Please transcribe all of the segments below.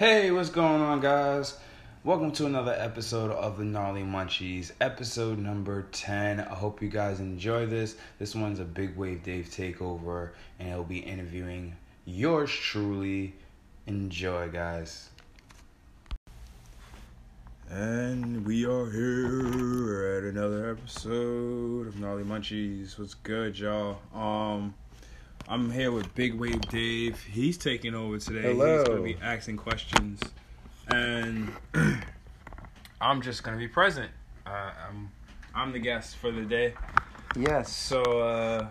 Hey, what's going on, guys? Welcome to another episode of the Gnarly Munchies, episode number 10. I hope you guys enjoy this. This one's a Big Wave Dave takeover, and he'll be interviewing yours truly. Enjoy, guys. And we are here at another episode of Gnarly Munchies. What's good, y'all? Um, I'm here with Big Wave Dave. He's taking over today. Hello. He's gonna be asking questions, and I'm just gonna be present. Uh, I'm I'm the guest for the day. Yes. So, uh,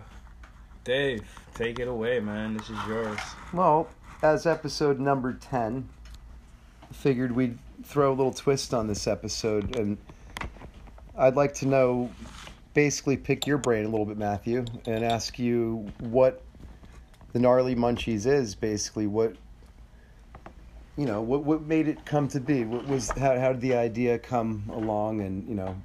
Dave, take it away, man. This is yours. Well, as episode number 10, figured we'd throw a little twist on this episode. And I'd like to know basically pick your brain a little bit, Matthew, and ask you what the Gnarly Munchies is basically. What. You know what? What made it come to be? What was how? How did the idea come along? And you know,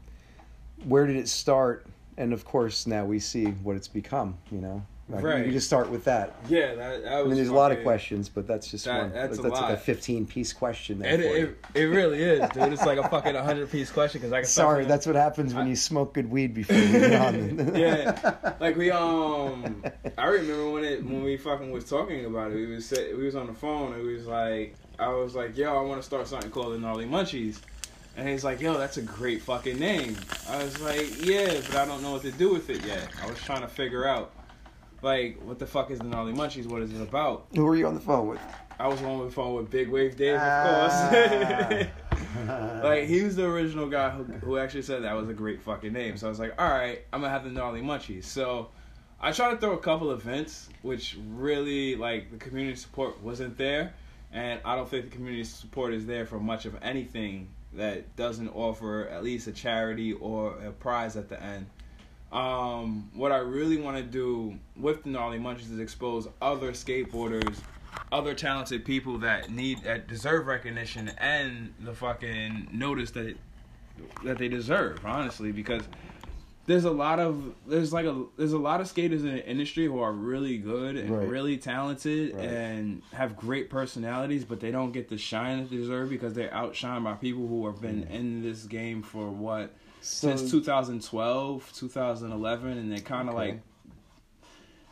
where did it start? And of course, now we see what it's become. You know, Like, Right. You just start with that. Yeah, that, that I mean, there's a lot of questions, but that's just That- one. that's a like a 15 piece question. There It, it, it really is, dude. It's like a fucking 100 piece question because I can Sorry, that's what happens when you smoke good weed before you get on. yeah, like we um, I remember when it when we fucking was talking about it. We was we was on the phone and we was like, I was like, yo, I want to start something called the Gnarly Munchies, and he's like, yo, that's a great fucking name. I was like, yeah, but I don't know what to do with it yet. I was trying to figure out, like, what the fuck is the Gnarly Munchies? What is it about? Who were you on the phone with? I was on the phone with Big Wave Dave, of Ah. course. like he was the original guy who, who actually said that was a great fucking name. So I was like, all right, I'm gonna have the gnarly munchies. So I tried to throw a couple events, which really like the community support wasn't there, and I don't think the community support is there for much of anything that doesn't offer at least a charity or a prize at the end. Um, what I really want to do with the gnarly munchies is expose other skateboarders other talented people that need that deserve recognition and the fucking notice that that they deserve honestly because there's a lot of there's like a there's a lot of skaters in the industry who are really good and Right. really talented Right. and have great personalities but they don't get the shine that they deserve because they're outshined by people who have been in this game for what So, since 2012 2011 and they're kind of Okay. like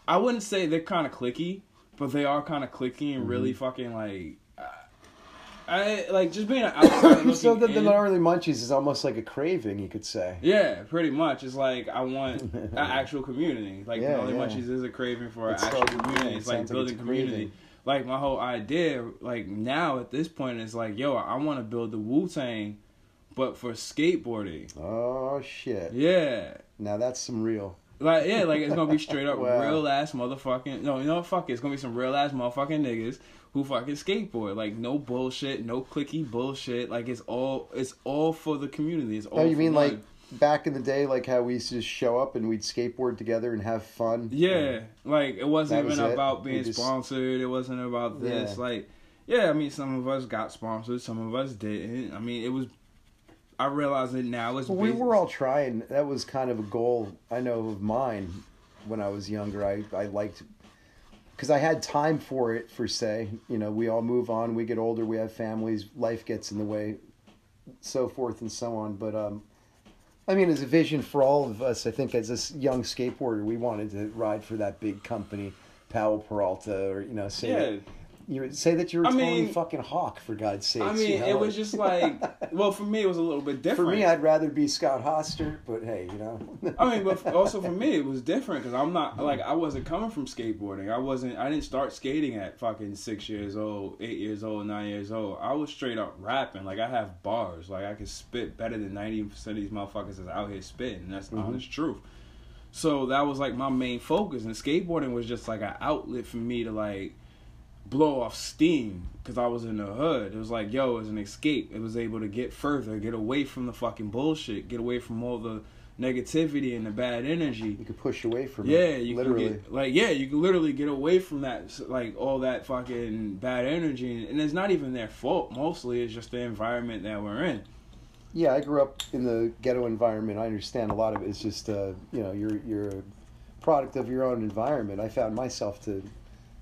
i wouldn't say they're kind of clicky but they are kind of clicky and really Mm-hmm. fucking like i like just being an outsider so the, the gnarly munchies is almost like a craving, you could say. yeah pretty much it's like i want an actual community like Yeah, yeah, yeah. Munchies is a craving for an actual community it it's like like building it's community craving. like my whole idea like now at this point is like yo i want to build the wu-tang but for skateboarding Oh shit! yeah Now that's some real. Like yeah, like it's gonna be straight up Wow. real ass motherfucking no, you know what? Fuck it, it's gonna be some real ass motherfucking niggas who fucking skateboard. Like no bullshit, no clicky bullshit. Like it's all it's all for the community. It's all. Oh, you mean one. like back in the day, like how we used to just show up and we'd skateboard together and have fun? Yeah, like it wasn't That was even it? about being just- sponsored. It wasn't about this. Yeah. Like yeah, I mean some of us got sponsored, some of us didn't. I mean it was. I realize it now. It's Well, we were all trying. That was kind of a goal I know of mine when I was younger. I I liked because I had time for it. For say, you know, we all move on. We get older. We have families. Life gets in the way, so forth and so on. But um, I mean, as a vision for all of us, I think as a s- young skateboarder, we wanted to ride for that big company, Powell Peralta, or you know, say Yeah, you say that you're a I Tony mean- fucking Hawk for God's sakes. I mean you know? it was just like well for me it was a little bit different. For me, I'd rather be Scott Hoster, but hey, you know. I mean, but also for me, it was different because I'm not like I wasn't coming from skateboarding. I wasn't. I didn't start skating at fucking six years old, eight years old, nine years old. I was straight up rapping. Like I have bars. Like I can spit better than ninety percent of these motherfuckers that's out here spitting. That's the mm-hmm. honest truth. So that was like my main focus, and skateboarding was just like an outlet for me to like blow off steam because I was in the hood. It was like, yo, it was an escape. It was able to get further, get away from the fucking bullshit, get away from all the negativity and the bad energy. You could push away from Yeah, it. you literally. can get like yeah, you can literally get away from that like all that fucking bad energy, and it's not even their fault. Mostly, it's just the environment that we're in. Yeah, I grew up in the ghetto environment. I understand a lot of it is just uh, you know you're you're a product of your own environment. I found myself to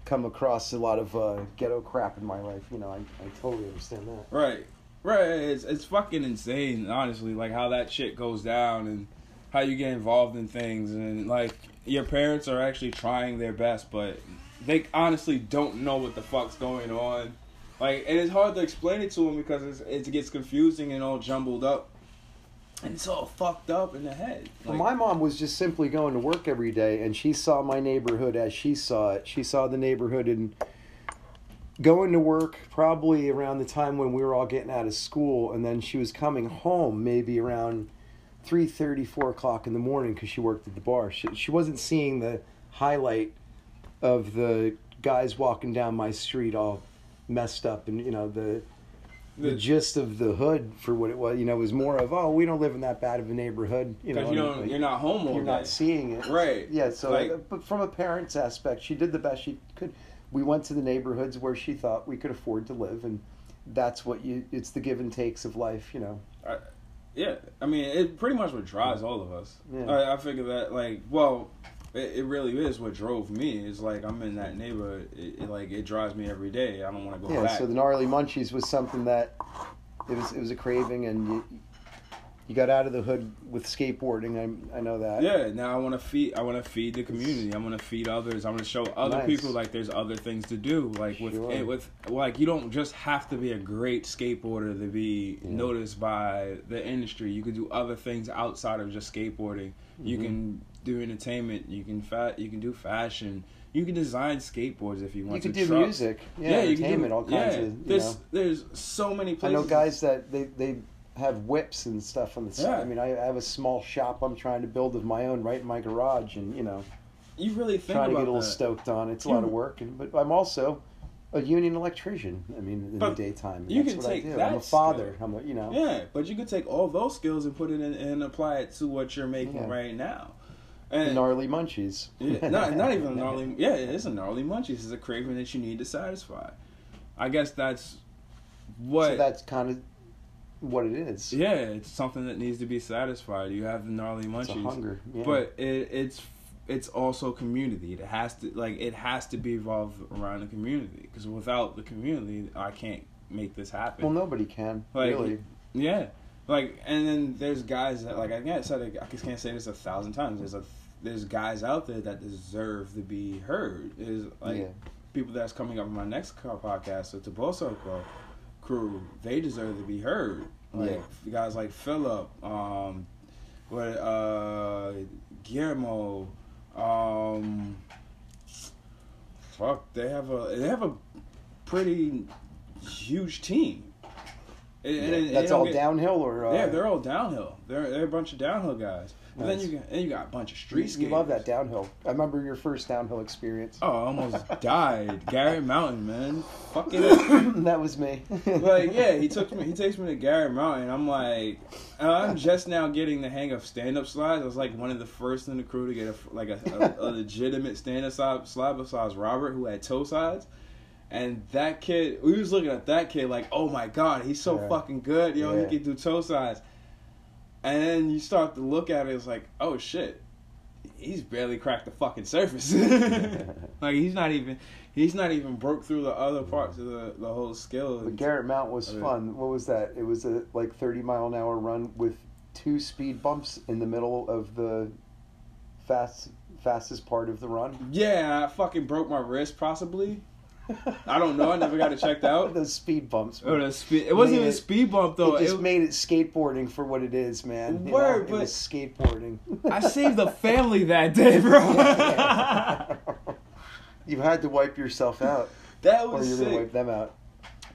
come across a lot of uh, ghetto crap in my life. You know, I, I totally understand that. Right. Right. It's it's fucking insane, honestly, like how that shit goes down and how you get involved in things and like your parents are actually trying their best, but they honestly don't know what the fuck's going on. Like, and it's hard to explain it to them because it gets confusing and all jumbled up. And it's all fucked up in the head. Like, my mom was just simply going to work every day, and she saw my neighborhood as she saw it. She saw the neighborhood and going to work probably around the time when we were all getting out of school, and then she was coming home maybe around three thirty, four o'clock in the morning because she worked at the bar. She, she wasn't seeing the highlight of the guys walking down my street all messed up, and you know the the The- gist of the hood for what it was. You know, was more of oh, we don't live in that bad of a neighborhood. You know, you don't, like, you're not home you're day. not seeing it. Right. Yeah. So, Like- uh, but from a parent's aspect, she did the best she could. We went to the neighborhoods where she thought we could afford to live, and that's what you. It's the give and takes of life, you know. Yeah, I mean, it pretty much what drives all of us. Yeah. I, I figure that, like, well, it, it really is what drove me. It's like I'm in that neighborhood. It, it like it drives me every day. I don't want to go Yeah. back. So the gnarly munchies was something that it was. It was a craving, and you you got out of the hood with skateboarding. I I know that. yeah, now I want to feed. I want to feed the community. I want to feed others. I want to show other Nice. people like there's other things to do. Like with Sure. it, with like you don't just have to be a great skateboarder to be Yeah. noticed by the industry. You can do other things outside of just skateboarding. You Mhm. can do entertainment. You can fa- You can do fashion. You can design skateboards if you want to. You to. do trucks. music. Yeah. Yeah, you can entertainment. do all kinds yeah. of. You there's know. there's so many places. I know guys that they they have whips and stuff on the side. Yeah. I mean, I, I have a small shop I'm trying to build of my own right in my garage, and you know, You really think trying to get a little that. stoked on. it. It's a lot of work, and but I'm also a union electrician. I mean, in the daytime, you that's can what take I do. that I'm a father. skill. I'm a, you know, Yeah, but you could take all those skills and put it in and apply it to what you're making Yeah. right now. And gnarly munchies. yeah, not not even a gnarly. Yeah, it is a gnarly munchies. It's a craving that you need to satisfy. I guess that's what. So that's kind of what it is. yeah, it's something that needs to be satisfied. You have the gnarly it's a munchies, hunger. Yeah. but it, it's it's also community. It has to like it has to be evolved around the community because without the community, I can't make this happen. well, nobody can Like, really. Yeah, like and then there's guys that like I can't say I just can't say this a thousand times. There's a there's guys out there that deserve to be heard. There's like yeah. people that's coming up in my next podcast, the Toboso crew. They deserve to be heard. Like guys like Philip, um, what uh, Guillermo, um, fuck, they have a they have a pretty huge team. And- and- and That's all get- downhill, or uh, yeah, they're all downhill. They're they're a bunch of downhill guys. But then you got then you got a bunch of you, street you skaters. love that downhill. I remember your first downhill experience. Oh, I almost died. Garret Mountain, man. Fucking that was me. like yeah, he took me. He takes me to Garret Mountain. I'm like, I'm just now getting the hang of stand up slides. I was like one of the first in the crew to get a like a, a, a legitimate stand up slide, slide besides Robert, who had toe sides. And that kid, we was looking at that kid like, oh my god, he's so Yeah. fucking good, yo, Yeah. he can do toe sides. And then you start to look at it, it's like, oh shit, he's barely cracked the fucking surface. like he's not even, he's not even broke through the other parts of the the whole skill. But Garret Mount was I mean- fun. What was that? It was a like thirty mile an hour run with two speed bumps in the middle of the fast fastest part of the run. Yeah, I fucking broke my wrist possibly. I don't know. I never got it checked out. Those speed bumps. Oh, the speed. It wasn't even a speed bump though. it just It- made it skateboarding for what it is, man. You Word, know, but- it was skateboarding. I saved the family that day, bro. you had to wipe yourself out, that or was you're gonna wipe them out.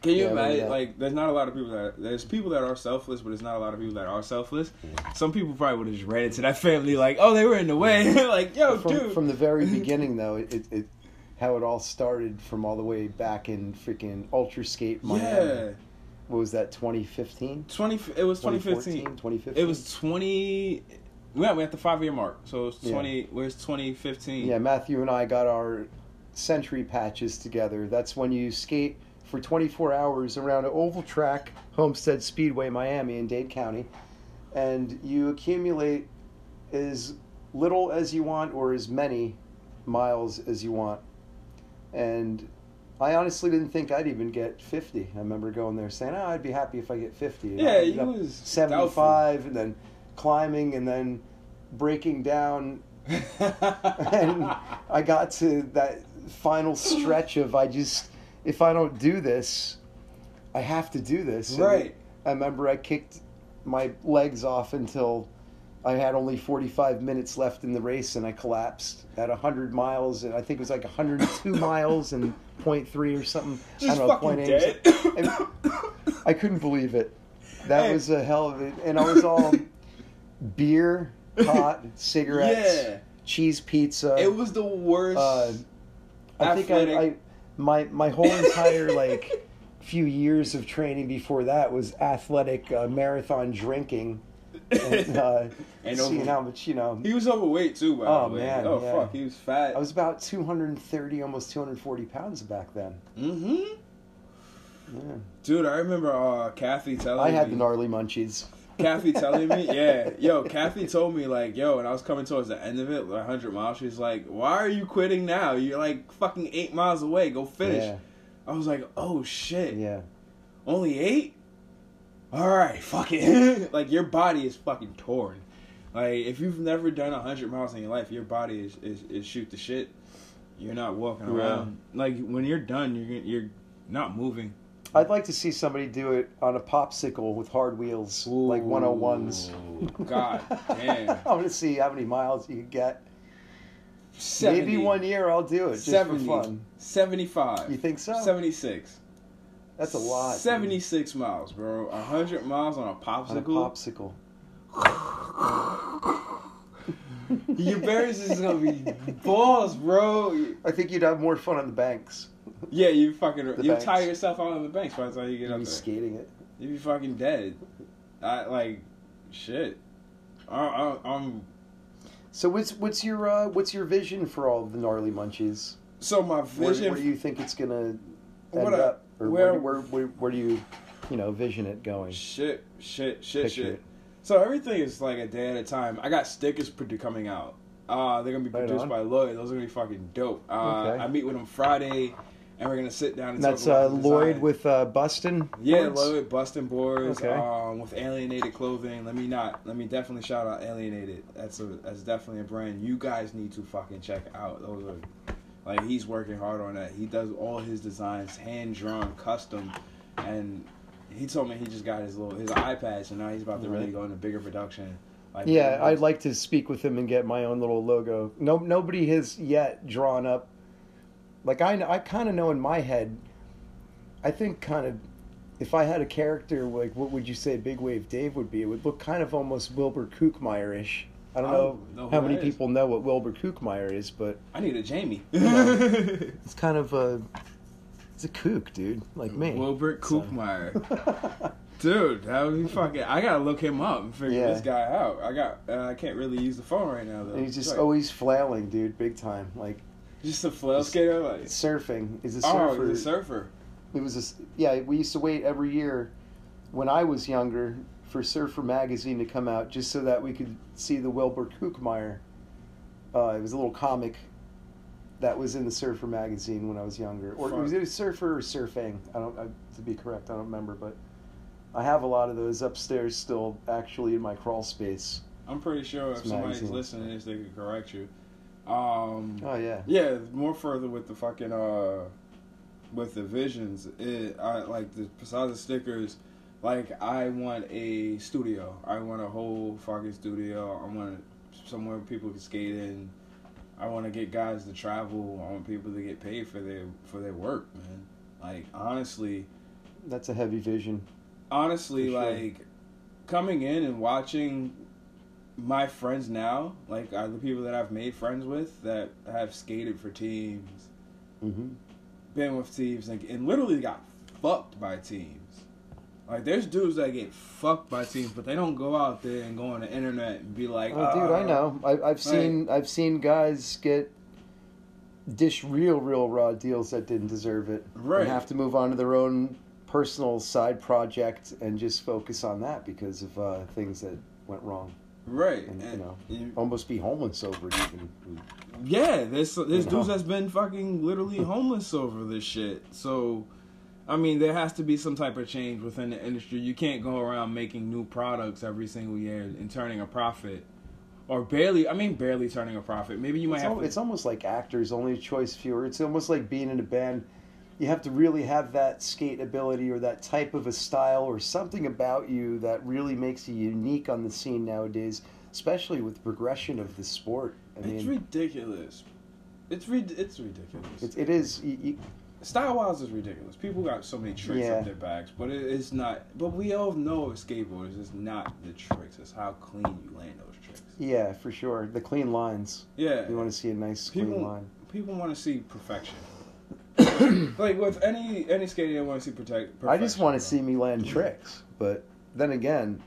Can you Yeah, imagine? that. Like, there's not a lot of people that there's people that are selfless, but there's not a lot of people that are selfless. Some people probably would have just ran into that family like, oh, they were in the way. like, yo, From, dude. from the very beginning, though, it, it how it all started from all the way back in freaking Ultra Skate Miami. yeah, What was that? 2015. twenty. It was 2015. 2015. It was 20. Yeah, we at the five year mark, so it was Yeah. 20. Where's 2015? Yeah, Matthew and I got our century patches together. That's when you skate for 24 hours around an oval track, Homestead Speedway, Miami, in Dade County, and you accumulate as little as you want or as many miles as you want. And I honestly didn't think I'd even get 50. I remember going there saying, "Oh, I'd be happy if I get 50." And Yeah, you was 75, and then climbing, and then breaking down, and I got to that final stretch of I just if I don't do this, I have to do this. And Right. I remember I kicked my legs off until I had only 45 minutes left in the race and I collapsed at 100 miles and I think it was like 102 miles and 0.3 or something. Just I don't know, fucking 0.8 dead. I couldn't believe it. That Hey. was a hell of it. And I was all beer, pot, cigarettes, Yeah. cheese pizza. it was the worst. Uh, I think I, I my my whole entire like few years of training before that was athletic uh, marathon drinking and uh, And seeing over- how much you know. he was overweight too. By Oh, the way. man, Oh yeah. fuck, he was fat. I was about 230, almost 240 pounds back then. Mm-hmm. Yeah. Dude, I remember uh, Kathy telling me I had the gnarly munchies. Kathy telling me, yeah, yo, Kathy told me like, yo, and I was coming towards the end of it, like 100 miles. She's like, why are you quitting now? You're like fucking eight miles away. Go finish. Yeah, I was like, oh shit, yeah. only eight? All right, fuck it. like your body is fucking torn. Like if you've never done a 100 miles in your life, your body is is, is shoot the shit. You're not walking around. Like when you're done, you're you're not moving. I'd like to see somebody do it on a popsicle with hard wheels, like 101s. Ooh, oh God damn. I want to see how many miles you can get. 70, Maybe one year I'll do it just 70, for fun. 75. You think so? 76. That's a lot. dude. 76 miles, bro. 100 miles on a on a popsicle. popsicle. Your berries is gonna be balls, bro. I think you'd have more fun on the banks. Yeah, you fucking The you banks. tire yourself out on the banks by the time you get You'd up be there. skating it. You'd be fucking dead. I like shit. I, I, I'm So what's what's your uh, what's your vision for all the gnarly munchies? so my Where, vision. where do you think it's gonna end What I- up, or where- where, where, where do you you know vision it going? Shit, shit, shit, Picture shit. it. So everything is like a day at a time. I got stickers coming out. Uh, they're gonna be Right produced on. by Lloyd. Those are gonna be fucking dope. Uh, Okay. I meet with him Friday, and we're gonna sit down and And that's talk uh, Lloyd with uh, Bustin. yeah, boards? Lloyd Bustin' Boards. Okay. Um, with Alienated Clothing. Let me not. Let me definitely shout out Alienated. That's a that's definitely a brand you guys need to fucking check out. Those are like he's working hard on that. He does all his designs hand drawn, custom, and he told me he just got his little his iPad, so now he's about to really go into bigger production. Like Yeah, I'd like to speak with him and get my own little logo. No, nobody has yet drawn up. Like I, I kind of know in my head. I think kind of, if I had a character, like what would you say Big Wave Dave would be? It would look kind of almost Wilbur Kookmeyer-ish. I don't I know don't know how many that is. people know what Wilbur Kookmeyer is, but I need a Jamie. It's kind of a, it's a kook, dude, like me. Wilbert So- Dude, that would be fucking. I gotta look him up and figure Yeah. this guy out. I got. Uh, I can't really use the phone right now though. and he's just Like, always flailing, dude, big time. Like just a flail skater. Like, surfing. He's a oh, surfer. he's a surfer. It was a, s- yeah. We used to wait every year when I was younger for Surfer magazine to come out, just so that we could see the Wilbur Kookmeyer. Uh, it was a little comic that was in the Surfer magazine when I was younger, or Fuck. was it a Surfer or Surfing? I don't. I, to be correct, I don't remember, but I have a lot of those upstairs still, actually, in my crawl space. I'm pretty sure if somebody's magazine. listening to this, they could correct you. Um, Oh yeah. yeah, more further with the fucking uh, with the visions. It I like the besides the stickers. Like I want a studio. I want a whole fucking studio. I want somewhere people can skate in. I want to get guys to travel. I want people to get paid for their for their work, man. Like honestly, That's a heavy vision. honestly, sure. like coming in and watching my friends now, like uh, the people that I've made friends with that have skated for teams, hmm been with teams, and, and literally got fucked by teams. Like there's dudes that get fucked by teams, but they don't go out there and go on the internet and be like, Oh, dude, I "Uh, know. I, I've seen I've seen guys get dish real, real raw deals that didn't deserve it, Right. And have to move on to their own personal side project and just focus on that because of uh, things that went wrong. Right. and, you know, you- almost be homeless over it. Even Yeah, there's there's You know? dudes that's been fucking literally homeless over this shit. So, I mean, there has to be some type of change within the industry. You can't go around making new products every single year and turning a profit, or barely. I mean, barely turning a profit. Maybe you might it's, have. al- to, it's almost like actors, only choice fewer. It's almost like being in a band. You have to really have that skate ability or that type of a style or something about you that really makes you unique on the scene nowadays, especially with the progression of the sport. I it's mean, ridiculous. It's re- it's ridiculous. it, it is. You, you, Style wise is ridiculous. People got so many tricks Yeah. up their bags, but it, it's not. But we all know as skateboarders, it's not the tricks. It's how clean you land those tricks. yeah, for sure. The clean lines. Yeah, You want to see a nice People- clean line. people want to see perfection. like with any any skater, they want to see protect. I just want to see me land tricks, but then again,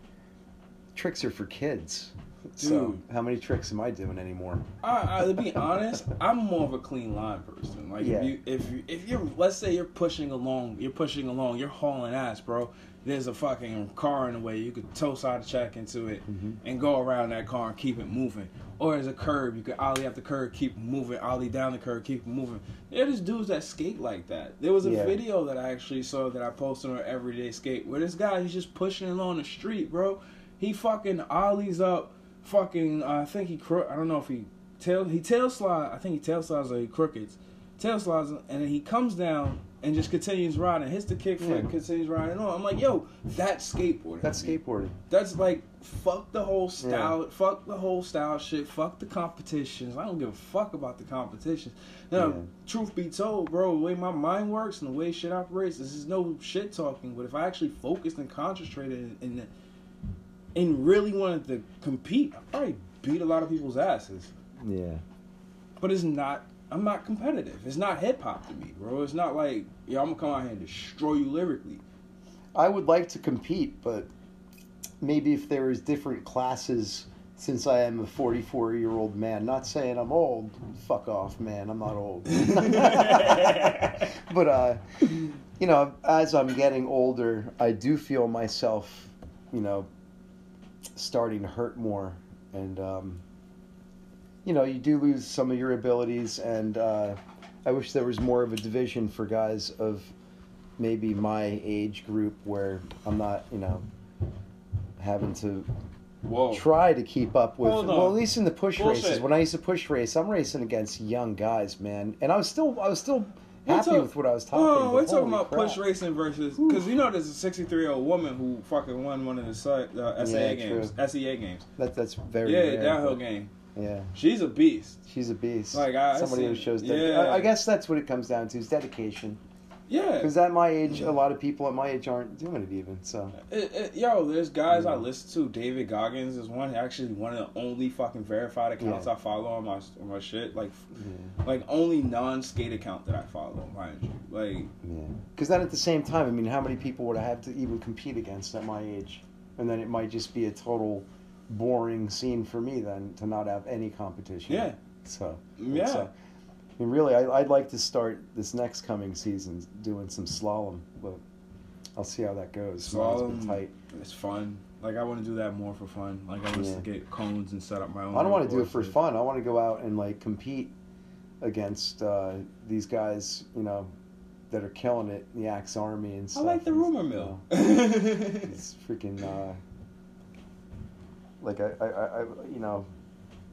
tricks are for kids. So Dude. how many tricks am I doing anymore? I, I, to be honest, I'm more of a clean line person. Like Yeah. if you if you, if you're let's say you're pushing along, you're pushing along, you're hauling ass, bro. There's a fucking car in the way. You could toe side check into it Mhm. and go around that car and keep it moving. Or there's a curb, you could ollie up the curb, keep moving, ollie down the curb, keep moving. There's dudes that skate like that. There was a Yeah. video that I actually saw that I posted on Everyday Skate where this guy he's just pushing along the street, bro. He fucking ollies up, fucking. Uh, I think he cro- I don't know if he tail he tail slide. I think he tail slides or he crookeds, tail slides, and then he comes down and just continues riding, hits the kick flip, Yeah. continues riding on. I'm like, yo, that's skateboarding. That's skateboarding. That's like fuck the whole style, fuck the whole style shit, fuck the competitions. I don't give a fuck about the competitions. Now, Yeah. truth be told, bro, the way my mind works and the way shit operates, this is no shit talking. But if I actually focused and concentrated and and, and really wanted to compete, I probably beat a lot of people's asses. Yeah. But it's not. I'm not competitive. It's not hip hop to me, bro. It's not like, yo, I'm gonna come out here and destroy you lyrically. I would like to compete, but maybe if there was different classes since I am a 44 year old man, not saying I'm old, fuck off, man, I'm not old. but, uh, you know, as I'm getting older, I do feel myself, you know, starting to hurt more. And, um, you know, you do lose some of your abilities, and uh, I wish there was more of a division for guys of maybe my age group where I'm not, you know, having to Whoa. try to keep up with. Well, at least in the push Bullshit. races, when I used to push race, I'm racing against young guys, man, and I was still, I was still happy talk- with what I was talking. About. Oh, we're talking about crap. push racing versus because you know there's a 63 year old woman who fucking won one of the uh, SAA Yeah, games, true. SEA games. That that's very yeah, rare, downhill but- game. Yeah, She's a beast. she's a beast. Like, I- I somebody who seen- shows. yeah. I, I guess that's what it comes down to is dedication. Yeah. Because at my age, a lot of people at my age aren't doing it even. So It- it- yo, there's guys I mm-hmm. listen to. David Goggins is one, actually one of the only fucking verified accounts Yeah. I follow on my on my shit. Like, yeah, like only non skate account that I follow, mind you. Like, yeah. Because then at the same time, I mean, how many people would I have to even compete against at my age? And then it might just be a total boring scene for me then to not have any competition. yeah, So yeah. I mean, really, I, I'd like to start this next coming season doing some slalom, but I'll see how that goes. Slalom. tight. It's fun. Like I want to do that more for fun. Like I want Yeah. to get cones and set up my own. I don't want to do it for fun. I want to go out and like compete against uh, these guys, you know, that are killing it in the Axe Army and stuff. I like the And, rumor you mill. know, It's freaking uh, like I, I, I, you know,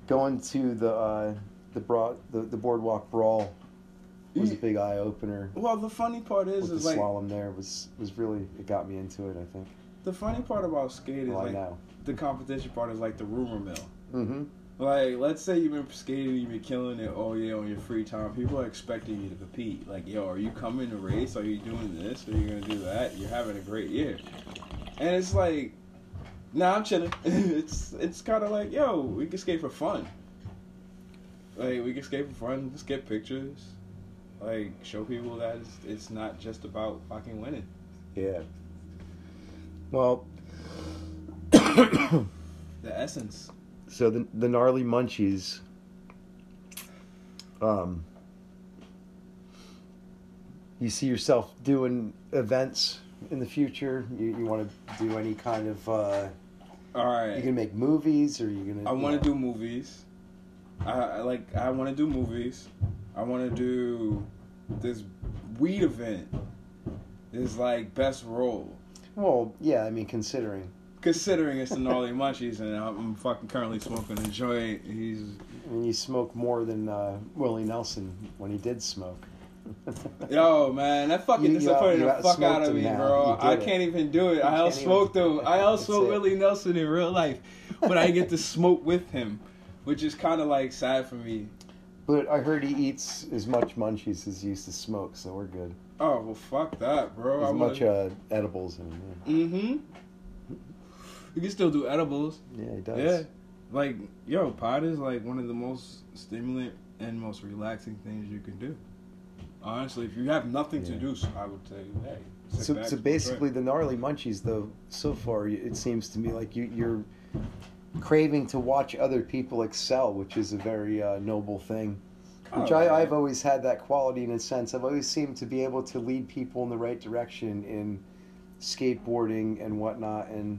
going to the uh, the broad the, the boardwalk brawl was a big eye opener. well, the funny part is, With the is like slalom there was was really it got me into it. I think. the funny part about skate is Well, like know. the competition part is like the rumor mill. Mm-hmm. Like, let's say you've been skating, you've been killing it all year on your free time. People are expecting you to compete. Like, yo, are you coming to race? Are you doing this? Are you gonna do that? You're having a great year, and it's like, nah, I'm chilling. it's it's kind of like, yo, we can skate for fun. Like, we can skate for fun. Just get pictures. Like, show people that it's, it's not just about fucking winning. Yeah. Well. The essence. So the the gnarly munchies. Um, you see yourself doing events in the future? You you want to do any kind of uh, All right. You gonna make movies, or you're gonna? I want to do movies. I, like. I want to do movies. I want to do this weed event. Is like best role. Well, yeah. I mean, considering. Considering it's the gnarly munchies and I'm fucking currently smoking a joint. He's and you smoke more than uh, Willie Nelson when he did smoke. yo man, that fucking You- you disappointed out- you the fuck out of me, now. bro. I can't even do it. You I outsmoked him. I outsmoked. Willie Nelson in real life, but I get to smoke with him, which is kind of like sad for me. But I heard he eats as much munchies as he used to smoke, so we're good. Oh well, fuck that, bro. As I much wanna- uh, edibles and Mm-hmm. You can still do edibles. yeah, he does. Yeah. Like, yo, pot is like one of the most stimulant and most relaxing things you can do. Honestly, if you have nothing to do, so I would say, hey. So, so basically, the gnarly munchies, though, so far it seems to me like you, you're craving to watch other people excel, which is a very uh, noble thing. Which Oh, I, I've always had that quality in a sense. I've always seemed to be able to lead people in the right direction in skateboarding and whatnot, and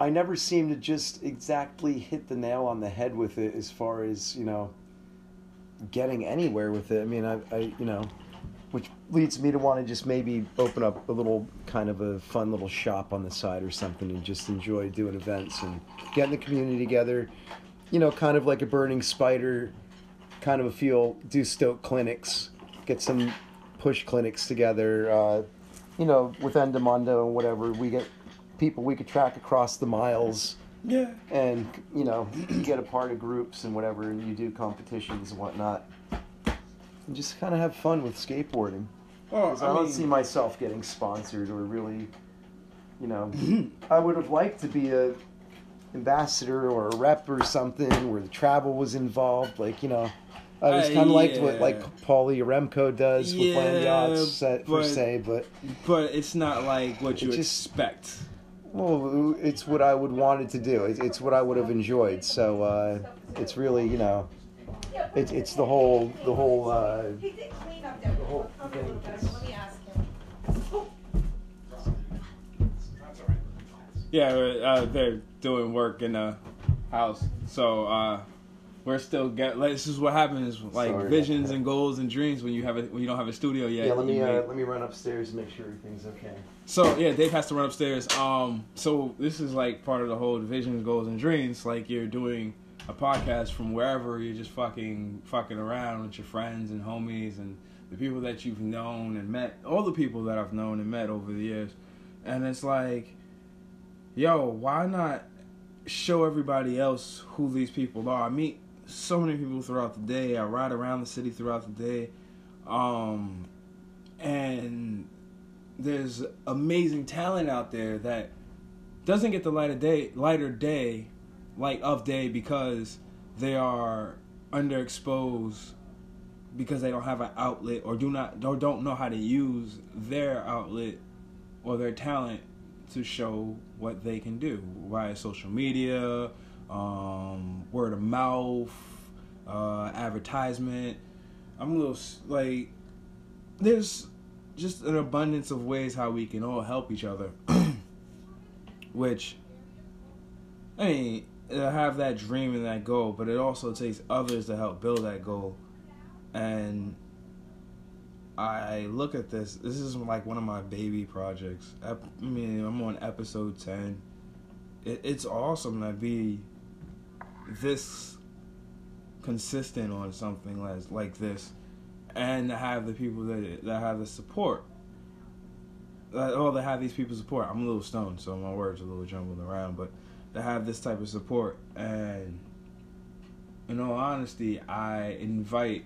I never seem to just exactly hit the nail on the head with it as far as you know getting anywhere with it. I mean, I, I you know, which leads me to want to just maybe open up a little kind of a fun little shop on the side or something and just enjoy doing events and getting the community together. You know, kind of like a burning spider kind of a feel. Do Stoke clinics, get some push clinics together. Uh, you know, with Endomondo and whatever, we get people we could track across the miles Yeah. and you know get a part of groups and whatever and you do competitions and whatnot and just kind of have fun with skateboarding Oh, I, I don't mean, see myself getting sponsored or really you know i would have liked to be a ambassador or a rep or something where the travel was involved like you know I was Uh, kind of liked what like Paulie Remco does with Land Yeah, Yachts uh, per se, but but it's not like what you just- expect. Well, it's what I would wanted to do. It's, it's what I would have enjoyed. So uh, it's really, you know, it's it's the whole the whole. Uh, He did clean up there. whole I'll cover a thing little bit. is- Let me ask him. Yeah, uh, they're doing work in the house, so uh, we're still get. Like, this is what happens, like Sorry visions and goals and dreams when you have a, when you don't have a studio yet. yeah, let me uh, let me run upstairs and make sure everything's okay. So yeah, Dave has to run upstairs. Um, so this is like part of the whole visions, goals, and dreams. Like you're doing a podcast from wherever you're just fucking fucking around with your friends and homies and the people that you've known and met. All the people that I've known and met over the years, and it's like, yo, why not show everybody else who these people are? I meet so many people throughout the day. I ride around the city throughout the day, um, and there's amazing talent out there that doesn't get the light of day lighter day light of day because they are underexposed because they don't have an outlet or do not or don't know how to use their outlet or their talent to show what they can do via social media um, word of mouth uh, advertisement i'm a little like there's just an abundance of ways how we can all help each other. Which, I mean, Uh, have that dream and that goal, but it also takes others to help build that goal. And I look at this. This is like one of my baby projects. I mean, I'm on episode ten. It, it's awesome to be this consistent on something like like this and to have the people that that have the support. That, oh, they have these people support. I'm a little stoned, so my words are a little jumbled around, but to have this type of support and in all honesty, I invite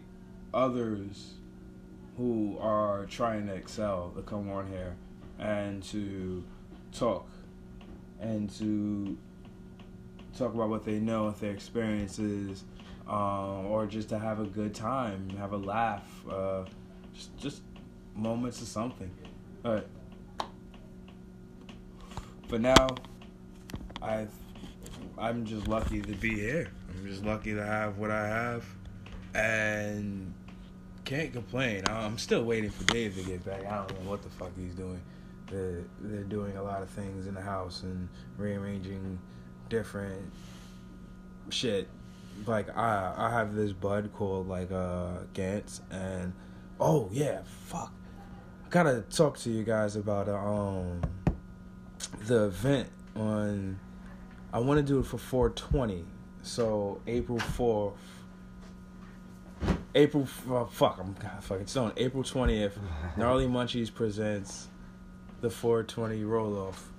others who are trying to excel to come on here and to talk and to talk about what they know, what their experiences, um, or just to have a good time, have a laugh, uh, just just moments of something. But for now, I I'm just lucky to be here. I'm just lucky to have what I have, and can't complain. I'm still waiting for Dave to get back. I don't know what the fuck he's doing. they're, they're doing a lot of things in the house and rearranging different shit. Like I I have this bud called like uh Gantz and oh yeah fuck I gotta talk to you guys about um the event on I want to do it for 420 so April 4th April uh, fuck I'm God, fucking stoned April 20th Gnarly Munchies presents the 420 roll off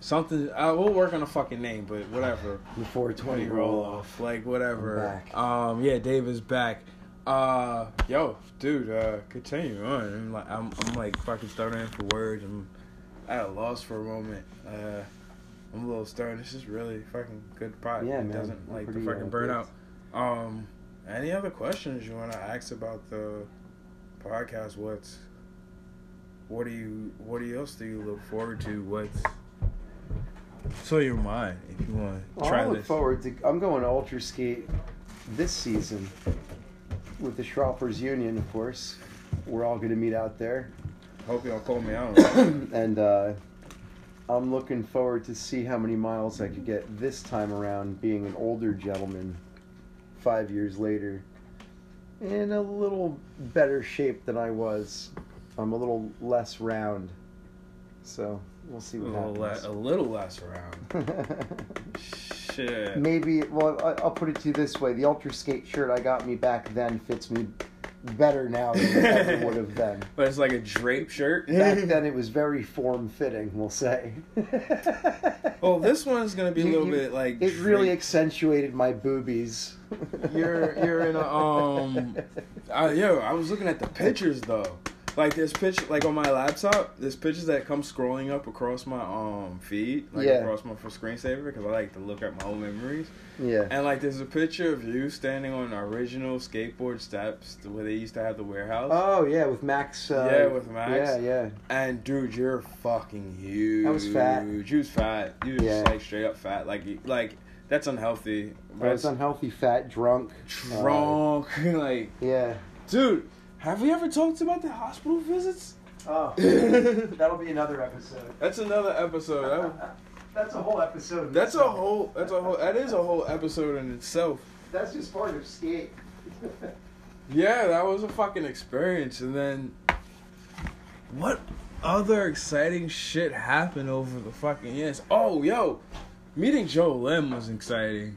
something I will work on a fucking name but whatever The 420 roll off. like whatever. Um, yeah, Dave is back. Uh, yo, dude, uh, continue on. I'm like, I'm, I'm like fucking stuttering for words. I'm at a loss for a moment. Uh, I'm a little stern. This is really fucking good pod. Yeah, it man. doesn't like the fucking uh, burnout. Um, any other questions you want to ask about the podcast? What's what do you what do you else do you look forward to? What's so your mind if you want to Well, try I look this. forward to. I'm going to Ultra Skate this season with the Schroppers Union, of course. We're all going to meet out there, Hope y'all call me out. and uh, I'm looking forward to see how many miles I could get this time around, being an older gentleman, five years later, in a little better shape than I was. I'm a little less round, so we'll see a, what little le- happens. a little less around. Shit. Maybe, well, I- I'll put it to you this way: the ultra skate shirt I got me back then fits me better now than it ever would have been. But it's like a drape shirt. Back then, it was very form fitting. We'll say. well, this one's gonna be a little you- bit like. It really accentuated my boobies. You're you're in a um. I, yo, I was looking at the pictures though. Like this picture, like on my laptop, there's pictures that come scrolling up across my um feed, like Yeah. across my for screensaver, because I like to look at my old memories. Yeah. And like, there's a picture of you standing on original skateboard steps where they used to have the warehouse. Oh yeah, with Max. Uh, Yeah, with Max. Yeah, yeah. And dude, you're fucking huge. I was fat. You was fat. You was Yeah. like straight up fat. Like like that's unhealthy. That's unhealthy, fat, drunk. uh, drunk. like, yeah. dude, have we ever talked about the hospital visits? Oh, that'll be another episode. That's another episode. That- That's a whole episode. that's a whole. That's a whole. That is a whole episode in itself. That's just part of skate. Yeah, that was a fucking experience. And then, what other exciting shit happened over the fucking years? Oh, yo, meeting Joe Lim was exciting.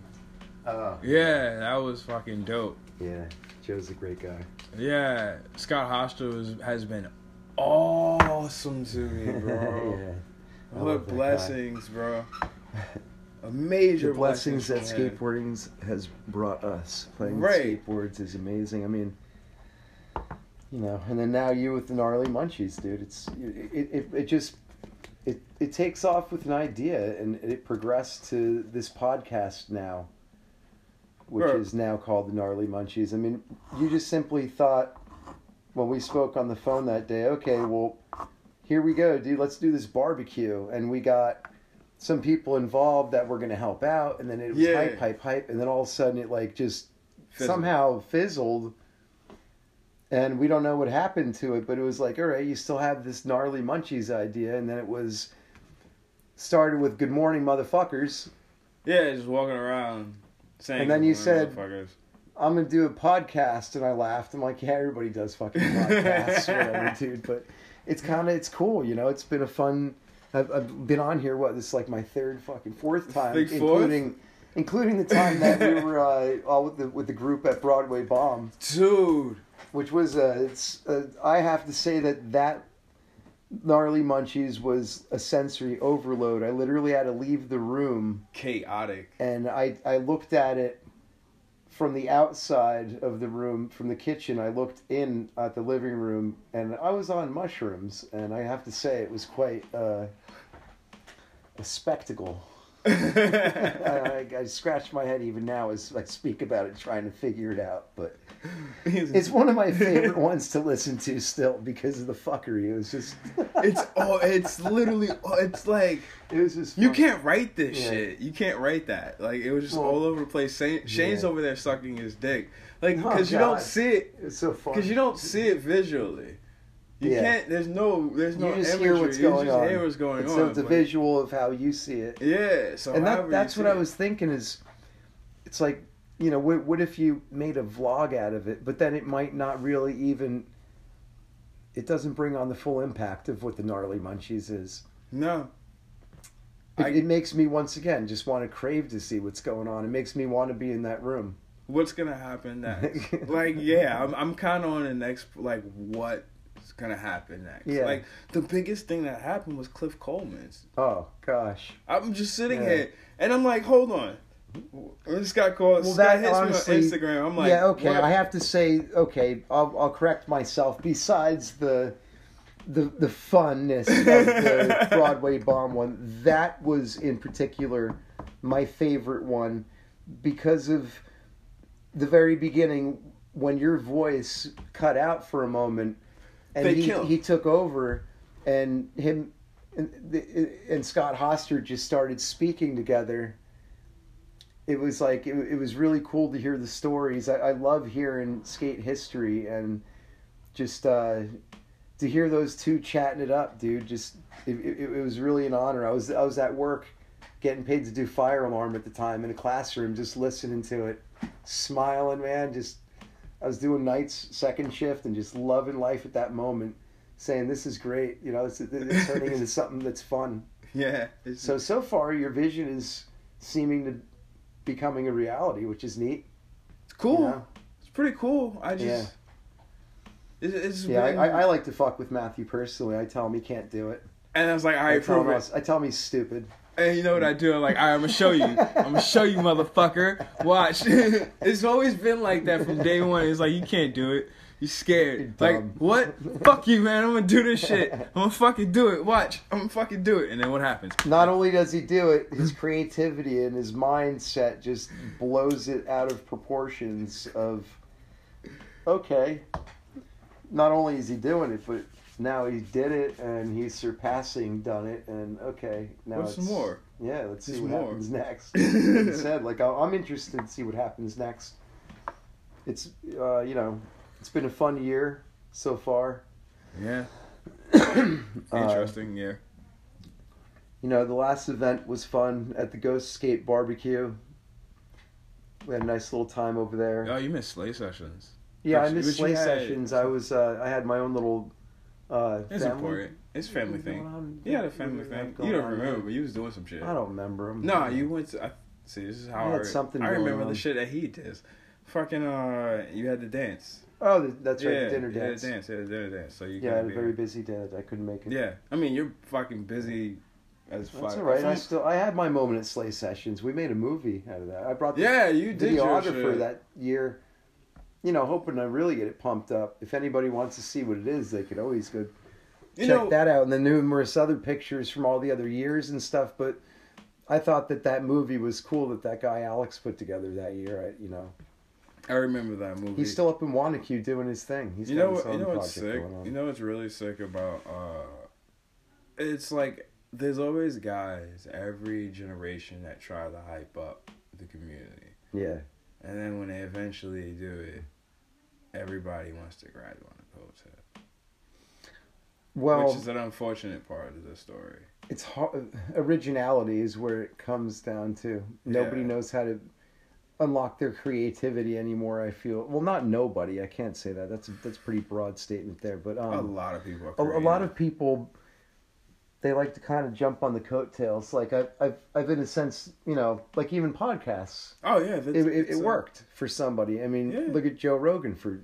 Oh. Yeah, that was fucking dope. Yeah, Joe's a great guy. Yeah, Scott Hostel has, been awesome to me, bro. yeah. I What blessings, bro. A major The blessings that skateboarding has brought us. Playing Right. skateboards is amazing. I mean, you know, and then now you with the gnarly munchies, dude. It's it it, it just it it takes off with an idea and it progressed to this podcast now, which Right. is now called the gnarly munchies. I mean, you just simply thought when we spoke on the phone that day, okay, well, here we go, dude. Let's do this barbecue, and we got some people involved that were going to help out, and then it was Yeah. hype, hype, hype, and then all of a sudden it like just Fizzled. somehow fizzled, and we don't know what happened to it. But it was like, all right, you still have this gnarly munchies idea, and then it was started with "Good morning, motherfuckers." Yeah, just walking around saying. And then you said- I'm gonna do a podcast, and I laughed. I'm like, yeah, everybody does fucking podcasts, whatever, dude. But it's kind of it's cool, you know. It's been a fun. I've, I've been on here. What this is like my third fucking fourth time, Big fourth? including including the time that we were uh, all with the with the group at Broadway Bomb, dude. which was uh, it's. Uh, I have to say that that gnarly munchies was a sensory overload. I literally had to leave the room Chaotic. and I I looked at it from the outside of the room from the kitchen. I looked in at the living room, and I was on mushrooms, and I have to say it was quite uh, a spectacle. I, I, I scratch my head even now as I speak about it, trying to figure it out. But it's one of my favorite ones to listen to still because of the fuckery. It was just, it's oh, it's literally oh, it's like it was just. you can't write this Yeah. shit. You can't write that. Like it was just Well, all over the place. Shane, Shane's yeah. over there sucking his dick, like Oh, because you don't see it It's so fun because you don't see it visually. You Yeah. can't. There's no. There's no. you just imagery. hear what's you going just on. Hear what's going And on. So it's a visual of how you see it. Yeah. So and that that's what I was thinking is, it's like you know, what, what if you made a vlog out of it, but then it might not really even. It doesn't bring on the full impact of what the gnarly munchies is. No. It, I- it makes me once again just want to crave to see what's going on. It makes me want to be in that room. What's gonna happen next? like, yeah, I'm. I'm kind of on the next. Like, gonna happen next? Yeah. Like, the biggest thing that happened was Cliff Coleman's. Oh gosh. I'm just sitting Yeah. here, and I'm like, hold on. This guy called. Well, this guy that hits honestly- me on Instagram. I'm like, yeah, okay. what? I have to say, okay, I'll, I'll correct myself. Besides the the the funness of the Broadway bomb one, that was in particular my favorite one because of the very beginning when your voice cut out for a moment and They he kill. he took over and him and, the, and Scott Hoster just started speaking together it was like it, it was really cool to hear the stories. I, I love hearing skate history and just uh, to hear those two chatting it up, dude. Just it, it, it was really an honor. I was I was at work getting paid to do fire alarm at the time in a classroom, just listening to it, smiling, man. Just I was doing nights second shift and just loving life at that moment, saying this is great. You know, it's, it's turning into something that's fun. yeah. So so far, your vision is seeming to becoming a reality, which is neat. it's cool. you know? It's pretty cool. I just. Yeah. It's, it's Yeah, I, I, I like to fuck with Matthew personally. I tell him he can't do it. and I was like, all I right, prove it. I tell him he's stupid. And you know what I do? I'm like, all right, I'm gonna show you. I'm gonna show you, motherfucker. Watch. it's always been like that from day one. It's like you can't do it. You're scared. You're like what? Fuck you, man. I'm gonna do this shit. I'm gonna fucking do it. Watch. I'm gonna fucking do it. And then what happens? Not only does he do it, his creativity and his mindset just blows it out of proportions. Of okay, not only is he doing it, but now he did it and he's surpassing done it. And okay, now What's it's, more? Yeah, let's see There's what more. happens next. like said, like I'm interested to see what happens next. It's uh, you know, it's been a fun year so far. Yeah. Uh, Interesting. yeah. you know, the last event was fun at the Ghost Skate Barbecue. We had a nice little time over there. Oh, you missed sleigh sessions. yeah, I missed sleigh had- sessions. I was uh, I had my own little uh, It's family. important. It's family thing. on- Yeah, the family what do we have thing. You don't remember, but you was doing some shit. I don't remember. No, you went to. I, see, this is how I I, had something I remember on. the shit that he did. Fucking, uh, you had to dance. Oh, that's right, yeah, the dinner you had dance. the dance. Yeah, dinner dance. So you Yeah, I had a very busy day. I couldn't make it. Yeah, I mean you're fucking busy as fuck. That's all right. I still I had my moment at Slay Sessions. We made a movie out of that. I brought the yeah, you did your videographer that year. You know, hoping to really get it pumped up. If anybody wants to see what it is, they could always go You check know, that out. And the numerous other pictures from all the other years and stuff. But I thought that that movie was cool that that guy Alex put together that year. I, you know, I remember that movie. he's still up in Wanaque doing his thing. He's you know what? You know what's sick? You know what's really sick about? uh It's like there's always guys every generation that try to hype up the community, yeah, and then when they eventually do it, everybody wants to grab on the coattail, well, which is an unfortunate part of the story. it's hard, originality is where it comes down to. Nobody Yeah. knows how to unlock their creativity anymore. I feel well, not nobody. I can't say that. That's a, that's a pretty broad statement there. But a um, lot of people. Are a, a lot of people they like to kind of jump on the coattails. Like I've I've I've in a sense, you know, like even podcasts. Oh yeah, It, it, it worked for somebody. I mean, Yeah. look at Joe Rogan for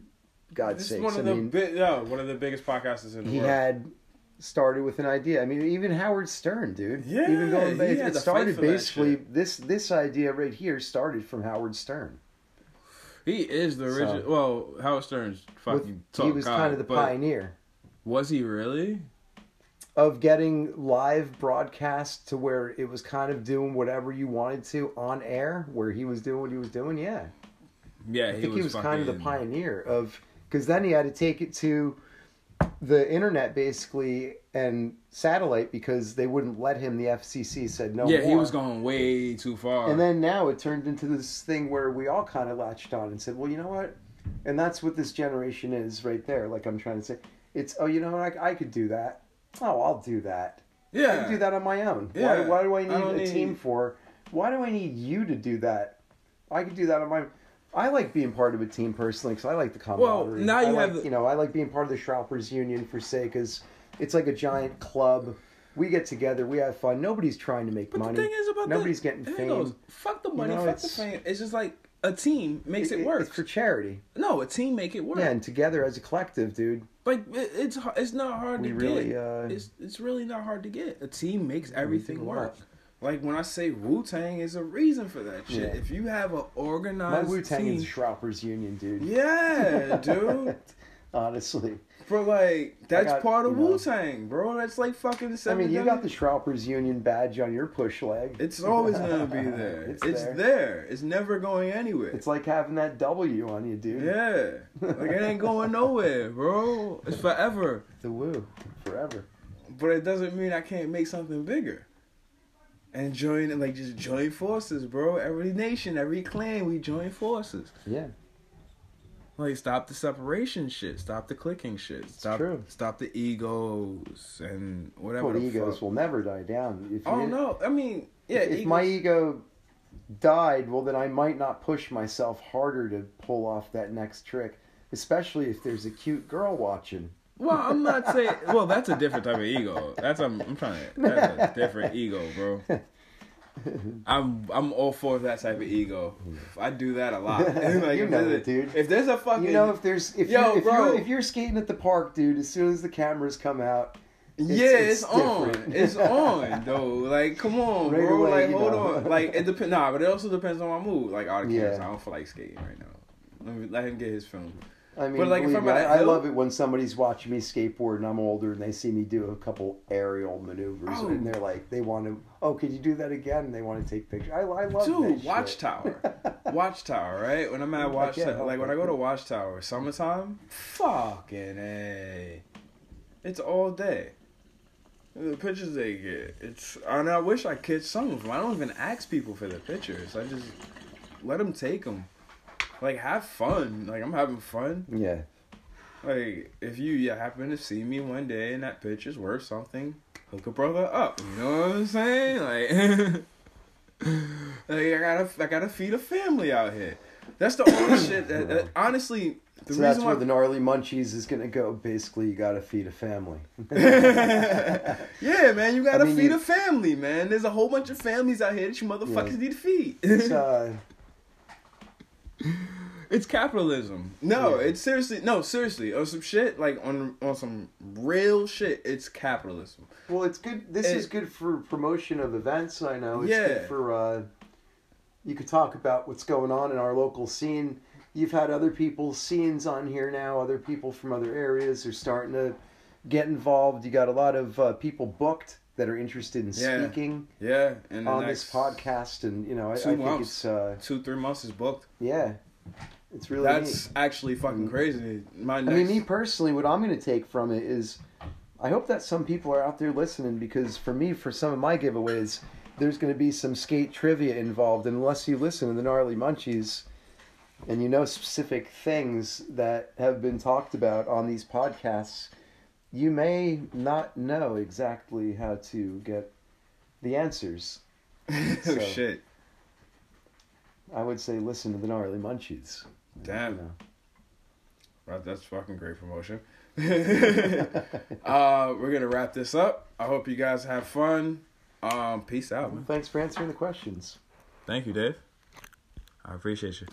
God's It's sakes. one of I the mean, bi- no, one of the biggest podcasters in the he world. He had started with an idea. I mean, even Howard Stern, dude. Yeah, even going back, it started basically this this idea right here started from Howard Stern. He is the original. So- well, Howard Stern's fucking With- he was kind of the pioneer Was he really? Of getting live broadcast to where it was kind of doing whatever you wanted to on air, where he was doing what he was doing. Yeah, Yeah, I think he was kind of the pioneer of because then he had to take it to the internet basically and satellite because they wouldn't let him. The FCC said no. yeah, he was going way too far. And then now it turned into this thing where we all kind of latched on and said, well, you know what? And that's what this generation is right there. Like I'm trying to say, It's oh, you know what? I, I could do that. Oh, I'll do that. Yeah. I can do that on my own. Yeah. Why, why do I I need don't a need- team for? Why do I need you to do that? I could do that on my. I like being part of a team personally because I like the camaraderie. Well, now I you like, have the- you know I like being part of the Shroupers Union for say because it's like a giant club. We get together, we have fun. Nobody's trying to make But money. the thing is about Nobody's the, getting fame. goes. Fuck the money. know, fuck the it's- fame. It's just like a team makes it, work. It's for charity. no, a team make it work. Yeah, and together as a collective, dude. Like it, it's it's not hard We to really, get. uh, it's it's really not hard to get. A team makes everything work. Like when I say Wu Tang, is a reason for that shit. Yeah. If you have an My organized Wu Tang is Shroupers Union, dude. yeah, dude. Honestly, But like that's got, part of you know- Wu Tang, bro. That's like fucking. I Seven mean, you got the Shroupers Union badge on your push leg. It's always gonna be there. it's, it's there. there. It's never going anywhere. It's like having that W on you, dude. Yeah. Like it ain't going nowhere, bro. It's forever. The woo, forever. But it doesn't mean I can't make something bigger. And join like just join forces, bro. Every nation, every clan, we join forces. Yeah, Like stop the separation shit, stop the clicking shit, stop true. stop the egos and whatever. well, egos fuck. will never die down. If Oh you, no, I mean, yeah. if egos- my ego died, well, then I might not push myself harder to pull off that next trick, especially if there's a cute girl watching. Well, I'm not saying. Well, that's a different type of ego. That's I'm, I'm trying to. That's a different ego, bro. I'm I'm all for that type of ego. Mm. I do that a lot. like, You if know it, dude. If there's a fucking, You know, if there's if Yo, you're, if bro. you're if you're skating at the park, dude, as soon as the cameras come out, yeah, it's it's, on. It's on though. Like, come on, Right bro. away, like, hold know. on. Like, it depends. Nah, but it also depends on my mood. Like, all the cameras, Yeah. I don't feel like skating right now. Let me let him get his film. I mean, But, like, if I'm me, I, love it when somebody's watching me skateboard and I'm older and they see me do a couple aerial maneuvers Oh. and they're like, they want to, oh, could you do that again? And they want to take pictures. I, I love Dude. Watchtower. Watchtower, right? When I'm at Watchtower, like when. I go to Watchtower, summertime, fucking a, it's all day. The pictures they get, it's and I wish I catch some of them. I don't even ask people for the pictures. I just let them take them. Like have fun. Like I'm having fun. Yeah. Like if you yeah, happen to see me one day and that bitch is worth something, hook a brother up. You know what I'm saying? Like, like I gotta I gotta feed a family out here. That's the only shit that, that honestly the so that's where the gnarly munchies is to go. Basically, you got to feed a family. yeah, man, you gotta I mean, feed you- a family, man. There's a whole bunch of families out here that you motherfuckers Yeah. need to feed. It's, uh, It's capitalism. No, Yeah. it's seriously no, seriously. On some shit, like on on some real shit, it's capitalism. well, it's good. This It- is good for promotion of events. I know. It's Yeah. good for. Uh, you could talk about what's going on in our local scene. You've had other people's scenes on here now. Other people from other areas are starting to get involved. You got a lot of uh, people booked that are interested in Yeah. speaking Yeah, and on next this podcast, and you know, I, I think months. it's uh, two three months is booked. yeah, it's really That's neat. actually fucking crazy. My I mean, me personally, what I'm going to take from it is, I hope that some people are out there listening because for me, for some of my giveaways, there's going to be some skate trivia involved. Unless you listen to the gnarly munchies, and you know specific things that have been talked about on these podcasts, you may not know exactly how to get the answers. oh so- shit, I would say listen to the gnarly munchies. damn, You know. Right, that's fucking great promotion. uh, we're gonna wrap this up. I hope you guys have fun. Um, peace out, man. Thanks for answering the questions. Thank you, Dave. I appreciate you.